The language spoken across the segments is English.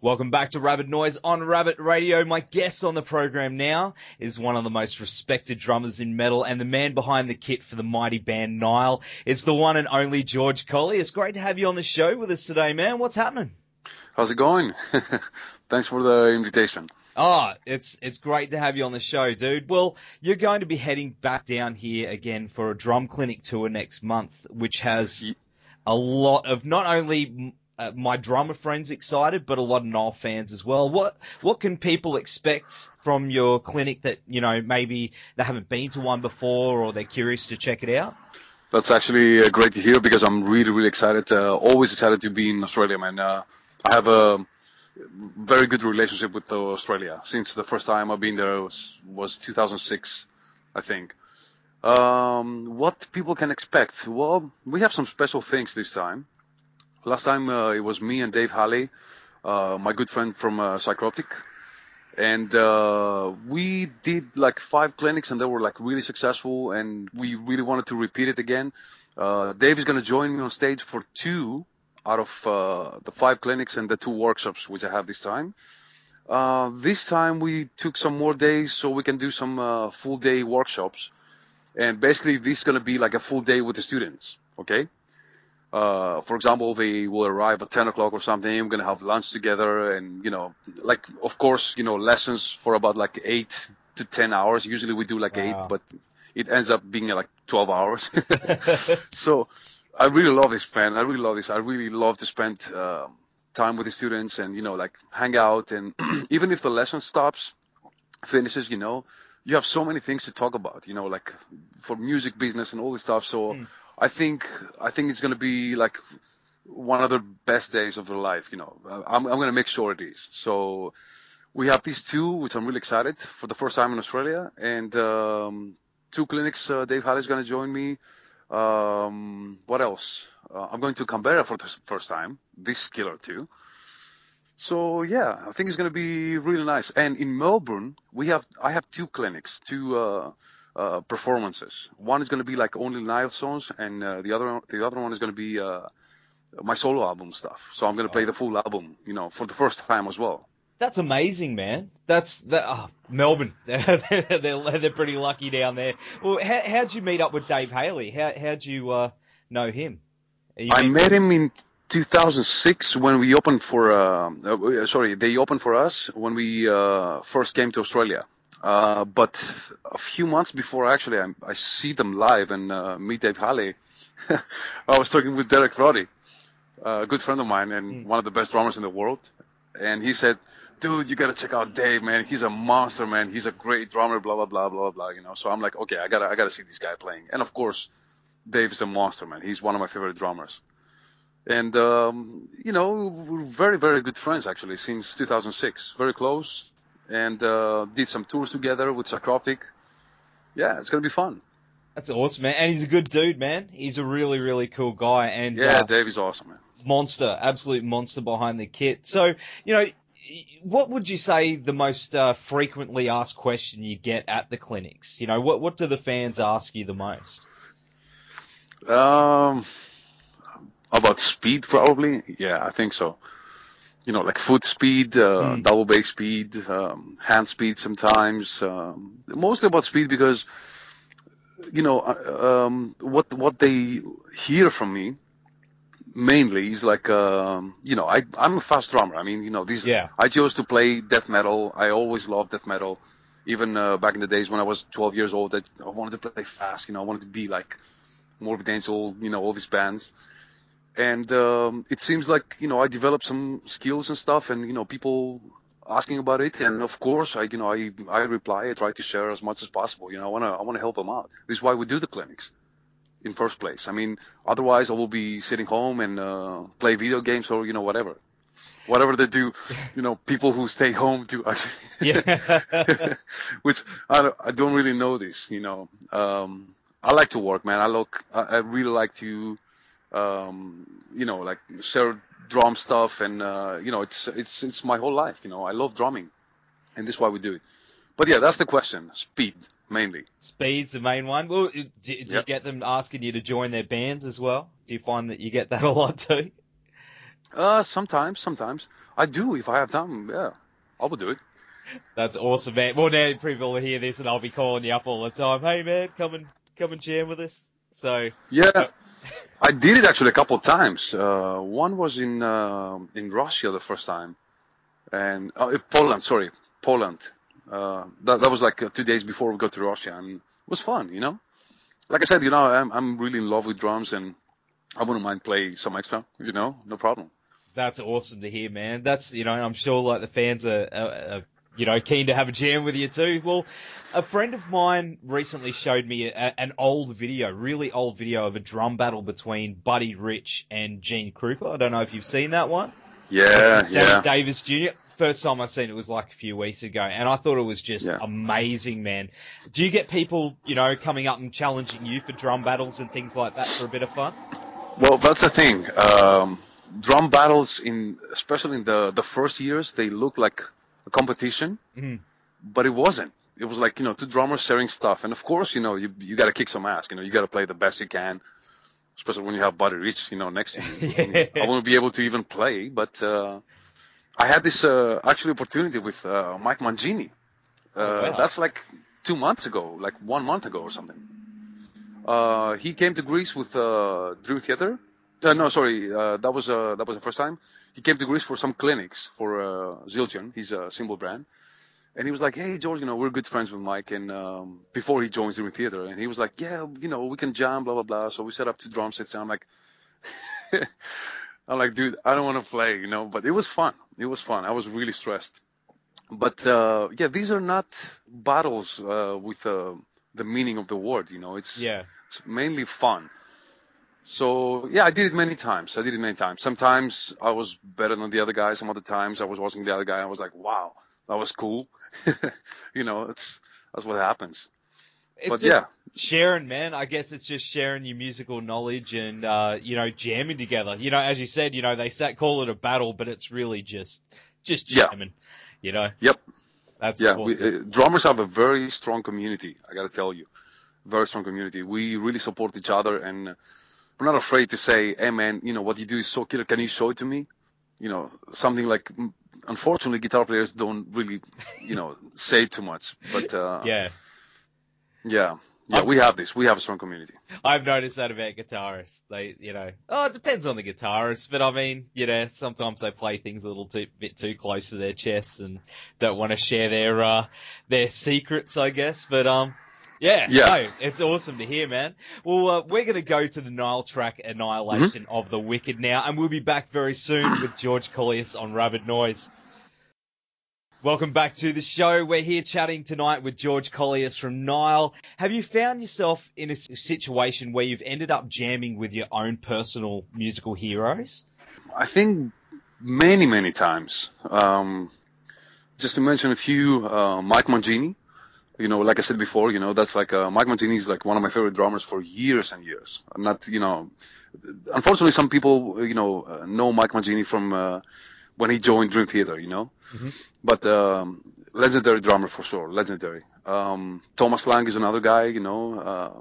Welcome back to Rabid Noise on Rabbit Radio. My guest on the program now is one of the most respected drummers in metal and the man behind the kit for the mighty band Nile. It's the one and only George Colley. It's great to have you on the show with us today, man. What's happening? How's it going? Thanks for the invitation. Oh, it's it's great to have you on the show, dude. Well, you're going to be heading back down here again for a drum clinic tour next month, which has a lot of not only uh, my drummer friends excited, but a lot of Nile fans as well. What what can people expect from your clinic that you know maybe they haven't been to one before or they're curious to check it out? That's actually uh, great to hear because I'm really really excited. Uh, always excited to be in Australia, man. Uh, I have a very good relationship with Australia since the first time I've been there was, was 2006, I think. Um, what people can expect? Well, we have some special things this time. Last time uh, it was me and Dave Haley, uh, my good friend from uh, Psycroptic, and uh, we did like five clinics and they were like really successful, and we really wanted to repeat it again. Uh, Dave is going to join me on stage for two out of uh, the five clinics and the two workshops which I have this time. Uh, this time we took some more days so we can do some full day workshops. And basically this is going to be like a full day with the students. Okay. Uh, for example, they will arrive at 10 o'clock or something. We're going to have lunch together and, you know, like, of course, you know, lessons for about like eight to 10 hours. Usually we do like wow. eight, but it ends up being like 12 hours. so, I really love this, man. I really love this. I really love to spend uh, time with the students and you know like hang out and even if the lesson stops, finishes, you know, you have so many things to talk about. You know, like for music business and all this stuff. So mm. I think I think it's gonna be like one of the best days of their life. You know, I'm I'm gonna make sure it is. So we have these two, which I'm really excited for the first time in Australia, and um, two clinics. Uh, Dave Haley is gonna join me. Um, what else? Uh, I'm going to Canberra for the first time this killer too. So yeah, I think it's going to be really nice. And in Melbourne, we have I have two clinics, two uh, uh, performances. One is going to be like only Nile songs, and uh, the other the other one is going to be uh, my solo album stuff. So I'm going to play the full album, you know, for the first time as well. That's amazing, man. That's that. Oh, Melbourne, they're, they're, they're pretty lucky down there. Well, how, how'd you meet up with Dave Haley? How how'd you uh, know him? I met him in 2006 when we opened for. Uh, uh, sorry, they opened for us when we uh, first came to Australia. Uh, but a few months before, actually, I, I see them live and uh, meet Dave Haley. I was talking with Derek Roddy, a good friend of mine and mm. one of the best drummers in the world, and he said dude, you gotta check out Dave, man. He's a monster, man. He's a great drummer, blah blah blah blah blah. You know, so I'm like, okay, I gotta I gotta see this guy playing. And of course, Dave's a monster, man. He's one of my favorite drummers. And um, you know, we're very very good friends actually since 2006, very close, and uh, did some tours together with Psycroptic. Yeah, it's gonna be fun. That's awesome, man. And he's a good dude, man. He's a really really cool guy. And yeah, uh, Dave is awesome, man monster, absolute monster behind the kit. So, you know, what would you say the most uh, frequently asked question you get at the clinics? You know, what what do the fans ask you the most? Um, about speed, probably. Yeah, I think so. You know, like foot speed, uh, mm. double bass speed, um, hand speed sometimes. Um, mostly about speed because, you know, uh, um, what what they hear from me mainly is like um, you know I I'm a fast drummer. I mean you know these yeah. I chose to play death metal. I always loved death metal. Even uh, back in the days when I was 12 years old, I, I wanted to play fast. You know, I wanted to be like Morbid Angel. You know, all these bands. And um, it seems like you know I developed some skills and stuff, and you know people asking about it, and of course I you know I I reply. I try to share as much as possible. You know, I wanna I wanna help them out. This is why we do the clinics. in first place. I mean, otherwise I will be sitting home and uh, play video games or you know whatever, whatever they do. You know, people who stay home do actually. Yeah. Which I don't, I don't really know this. You know, um, I like to work, man. I look, I, I really like to, um, you know, like share drum stuff, and uh, you know, it's it's it's my whole life. You know, I love drumming, and this is why we do it. But yeah, that's the question. Speed mainly. Speed's the main one. Well, do, do you get them asking you to join their bands as well? Do you find that you get that a lot too? Uh, sometimes, sometimes I do if I have time. Yeah, I will do it. That's awesome, man. Well, now people will hear this, and I'll be calling you up all the time. Hey, man, come and come and jam with us. So, Yeah, I did it actually a couple of times. Uh, one was in uh, in Russia the first time, and uh, Poland. Sorry, Poland. Uh, that that was like uh, two days before we got to Russia, and it was fun. You know, like I said, you know, I'm I'm really in love with drums, and I wouldn't mind play some extra. You know, no problem. That's awesome to hear, man. That's you know, I'm sure like the fans are, are, are you know keen to have a jam with you too. Well, a friend of mine recently showed me a, an old video, really old video of a drum battle between Buddy Rich and Gene Krupa. I don't know if you've seen that one. Yeah, Sammy yeah. Davis Jr. First time I seen it was like a few weeks ago, and I thought it was just Yeah. amazing, man. Do you get people, you know, coming up and challenging you for drum battles and things like that for a bit of fun? Well, that's the thing. Um, drum battles in, especially in the the first years, they look like competition, Mhm. but it wasn't. It was like you know two drummers sharing stuff, and of course you know you you got to kick some ass. You know you got to play the best you can, especially when you have Buddy Rich, you know, next to you. I, I won't be able to even play, but uh, I had this uh, actually opportunity with uh, Mike Mangini. Uh, Oh, wow. That's like two months ago, like one month ago or something. Uh, he came to Greece with uh, Dream Theater. Uh, no, sorry, uh, that was uh, that was the first time. He came to Greece for some clinics for uh, Zildjian, his uh, cymbal brand. And he was like, "Hey George, you know we're good friends with Mike." And um, before he joins Dream Theater, and he was like, "Yeah, you know we can jam, blah blah blah." So we set up two drum sets, and I'm like, I'm like, dude, I don't want to play, you know. But it was fun. It was fun. I was really stressed. But uh, yeah, these are not battles uh, with uh, the meaning of the word, you know. It's Yeah. it's mainly fun. So yeah, I did it many times. I did it many times. Sometimes I was better than the other guy. Some other times I was watching the other guy. and I was like, wow, that was cool. you know, it's that's what happens. It's But just yeah. sharing, man. I guess it's just sharing your musical knowledge and uh, you know jamming together. You know, as you said, you know they sat call it a battle, but it's really just just jamming. Yeah. You know, Yep. that's Yeah, awesome. we, uh, drummers have a very strong community. I gotta tell you, very strong community. We really support each other, and we're not afraid to say, "Hey, man, you know what you do is so killer. Can you show it to me?" You know, something like. mm, Unfortunately, guitar players don't really, you know, say too much. But uh, yeah. yeah, yeah, we have this. We have a strong community. I've noticed that about guitarists. They, you know, oh, it depends on the guitarist, but I mean, you know, sometimes they play things a little too bit too close to their chests and don't want to share their uh their secrets, I guess. But um, yeah, Yeah. no, it's awesome to hear, man. Well, uh, we're gonna go to the Nile track "Annihilation of the Wicked" now, and we'll be back very soon with George Kollias on Rabid Noise. Welcome back to the show. We're here chatting tonight with George Kollias from Nile. Have you found yourself in a situation where you've ended up jamming with your own personal musical heroes? I think many, many times. Um, just to mention a few, uh, Mike Mangini. You know, like I said before, you know, that's like uh, Mike Mangini is like one of my favorite drummers for years and years. I'm not, you know, unfortunately, some people, you know, uh, know Mike Mangini from uh, when he joined Dream Theater, you know. But um, legendary drummer for sure, legendary. Um, Thomas Lang is another guy, you know. Uh,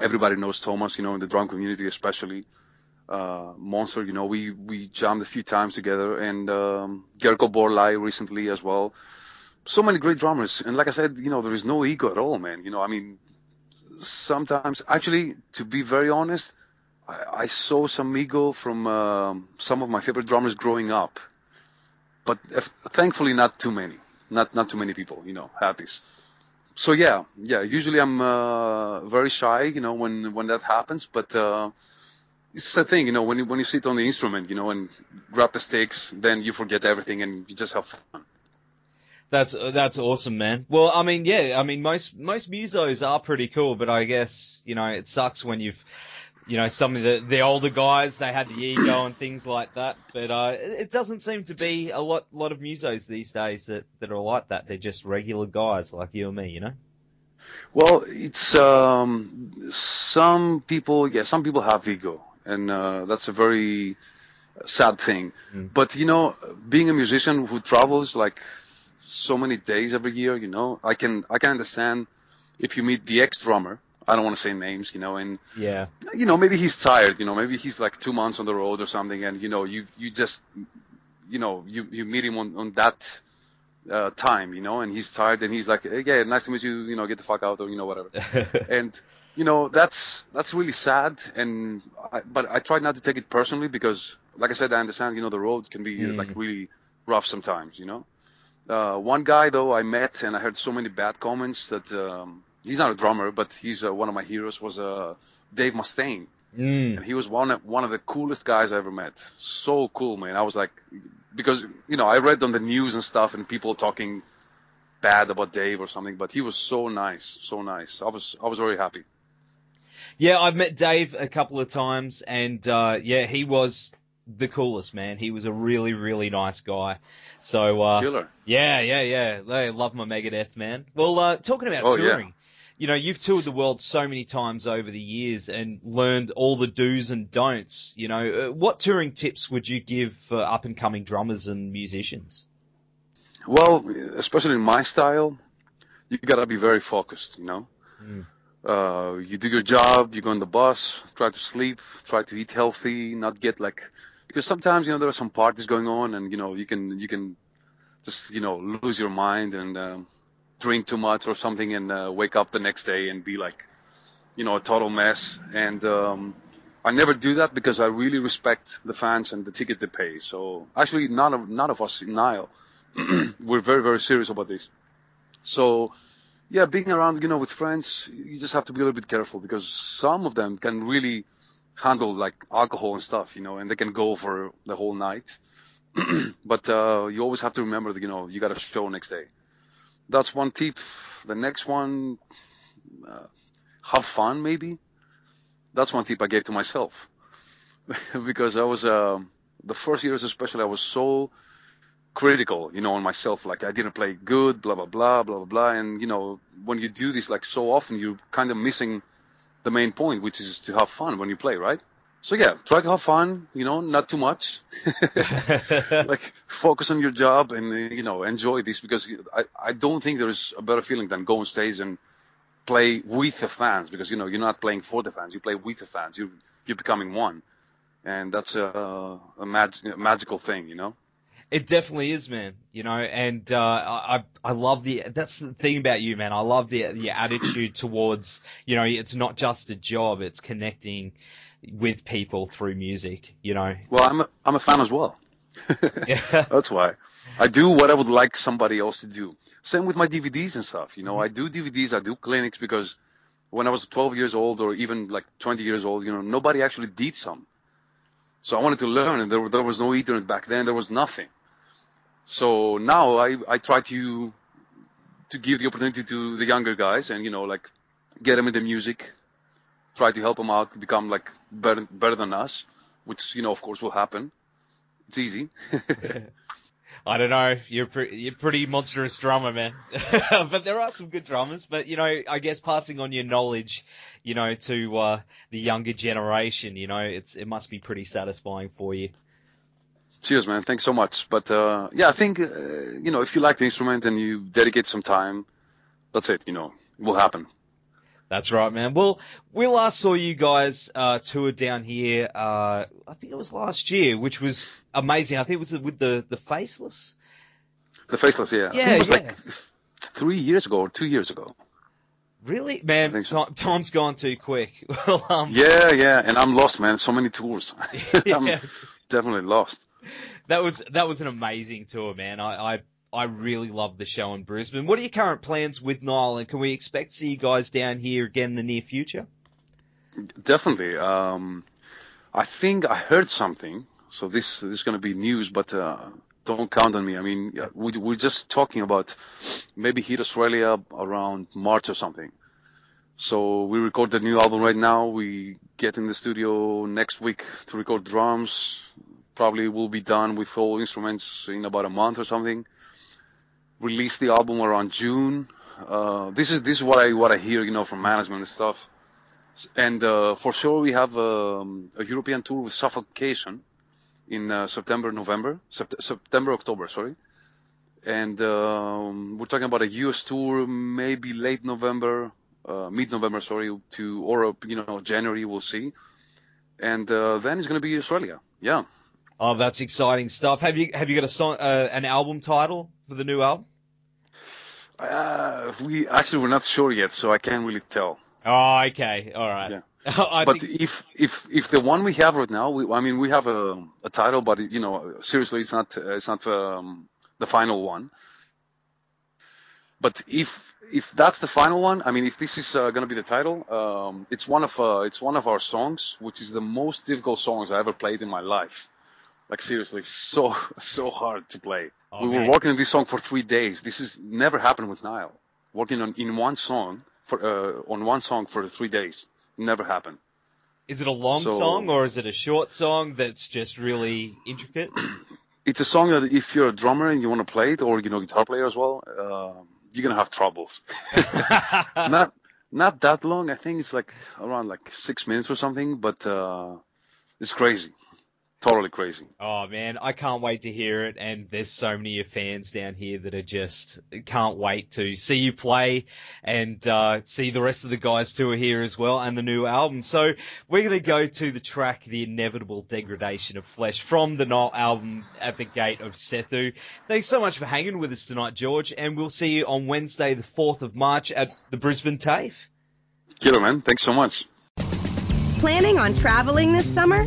everybody knows Thomas, you know, in the drum community especially uh, Monster. You know, we we jammed a few times together, and um, Gergo Borlai recently as well. So many great drummers, and like I said, you know, there is no ego at all, man. You know, I mean, sometimes actually, to be very honest, I, I saw some ego from um, some of my favorite drummers growing up, but if, thankfully not too many. Not not too many people, you know, have this. So yeah, yeah. Usually I'm uh, very shy, you know, when when that happens, but. Uh, it's the thing, you know, when you, when you sit on the instrument, you know, and grab the sticks, then you forget everything and you just have fun. That's that's awesome, man. Well, I mean, yeah, I mean, most most musos are pretty cool, but I guess you know it sucks when you've, you know, some of the the older guys they had the ego and things like that. But uh, it doesn't seem to be a lot lot of musos these days that that are like that. They're just regular guys like you and me, you know. Well, it's um, some people. Yeah, some people have ego, and uh, that's a very sad thing. Mm. But you know, being a musician who travels like so many days every year, you know, I can I can understand if you meet the ex drummer. I don't want to say names, you know, and Yeah. you know maybe he's tired, you know, maybe he's like two months on the road or something, and you know you you just you know you you meet him on on that uh, time, you know, and he's tired and he's like, hey, yeah, nice to meet you, you know, get the fuck out or you know whatever and you know that's that's really sad and I, but I try not to take it personally because like I said I understand you know the road can be Mm. like really rough sometimes you know uh, one guy though I met and I heard so many bad comments that um, he's not a drummer but he's uh, one of my heroes was uh, Dave Mustaine. Mm. and he was one of, one of the coolest guys I ever met. So cool man. I was like because you know I read on the news and stuff and people talking bad about Dave or something but he was so nice so nice. I was I was very happy. Yeah, I've met Dave a couple of times, and uh, yeah, he was the coolest man. He was a really, really nice guy. So uh, killer yeah, yeah, yeah. They love my Megadeth, man. Well, uh, talking about Oh, yeah. touring, you know, you've toured the world so many times over the years and learned all the do's and don'ts. You know, uh, what touring tips would you give for up and coming drummers and musicians? Well, especially in my style, you gotta be very focused, you know? Mm. Uh, you do your job, you go on the bus, try to sleep, try to eat healthy, not get like, because sometimes, you know, there are some parties going on and, you know, you can, you can just, you know, lose your mind and, um, drink too much or something and, uh, wake up the next day and be like, you know, a total mess. And, um, I never do that because I really respect the fans and the ticket they pay. So actually, none of, none of us in Nile, we're very, very serious about this. So, yeah, being around, you know, with friends, you just have to be a little bit careful because some of them can really handle like alcohol and stuff, you know, and they can go for the whole night. but uh, you always have to remember that, you know, you got a show next day. That's one tip. The next one, uh, have fun maybe. That's one tip I gave to myself because I was uh, the first years especially I was so critical, you know, on myself. Like I didn't play good, blah blah blah blah blah blah. And you know, when you do this like so often, you're kind of missing the main point, which is to have fun when you play, right? So yeah, try to have fun. You know, not too much. like focus on your job and you know enjoy this because I I don't think there's a better feeling than go on stage and play with the fans because you know you're not playing for the fans, you play with the fans. You you're becoming one, and that's a a mag- a magical thing, you know. It definitely is, man. You know, and uh, I I love the that's the thing about you, man. I love the the attitude towards you know it's not just a job; it's connecting with people through music. You know. Well, I'm a, I'm a fan as well. Yeah. That's why. I do what I would like somebody else to do. Same with my DVDs and stuff. You know, I do DVDs, I do clinics because when I was 12 years old or even like 20 years old, you know, nobody actually did some. So I wanted to learn and there, there was no internet back then. There was nothing. So now I, I try to, to give the opportunity to the younger guys and, you know, like get them into music, try to help them out, to become like better, better than us, which, you know, of course will happen. It's easy. I don't know. You're pre- you're pretty monstrous drummer, man. but there are some good drummers. But you know, I guess passing on your knowledge, you know, to uh, the younger generation, you know, it's it must be pretty satisfying for you. Cheers, man. Thanks so much. But uh, yeah, I think uh, you know if you like the instrument and you dedicate some time, that's it. You know, it will happen. That's right, man. Well, we last saw you guys uh, tour down here. Uh, I think it was last year, which was amazing. I think it was with the the Faceless. The faceless, yeah. I think Yeah, it was yeah. like three years ago or two years ago. Really, man. So. ti- Time's gone too quick. well, um, Yeah, yeah. And I'm lost, man. So many tours. I'm definitely lost. That was that was an amazing tour, man. I, I I really loved the show in Brisbane. What are your current plans with Nile, and can we expect to see you guys down here again in the near future? Definitely. Um, I think I heard something. So this this is going to be news, but uh, don't count on me. I mean, we, we're just talking about maybe hit Australia around March or something. So we record the new album right now. We get in the studio next week to record drums. Probably will be done with all instruments in about a month or something. Release the album around June. Uh, this is this is what I what I hear, you know, from management and stuff. And uh, for sure, we have um, a European tour with Suffocation in uh, September, November, Sept- September, October, sorry. And um, we're talking about a US tour, maybe late November, uh, mid-November, sorry, to or you know January, we'll see. And uh, then it's going to be Australia. Yeah. Oh, that's exciting stuff. Have you have you got a song, uh, an album title for the new album? Uh, we actually we're not sure yet, so I can't really tell. Oh, okay, all right. Yeah. But think- if if if the one we have right now, we, I mean, we have a, a title, but you know, seriously, it's not it's not um, the final one. But if if that's the final one, I mean, if this is uh, going to be the title, um, it's one of uh, it's one of our songs, which is the most difficult songs I ever played in my life. Like seriously, so so hard to play. Oh, we were working on this song for three days. This has never happened with Nile. Working on in one song for uh, on one song for three days, never happened. is it a long so- song or is it a short song that's just really intricate? it's a song that if you're a drummer and you want to play it, or you know, guitar player as well, uh, you're gonna have troubles. not not that long. I think it's like around like six minutes or something, but uh, it's crazy, totally crazy. Oh man, I can't wait to hear it, and there's so many of your fans down here that are just can't wait to see you play and uh, see the rest of the guys who are here as well, and the new album. So we're gonna go to the track "The Inevitable Degradation of Flesh" from the Nile album "At the Gate of Sethu." Thanks so much for hanging with us tonight, George, and we'll see you on Wednesday, the fourth of March, at the Brisbane TAFE. Killer man, thanks so much. Planning on traveling this summer?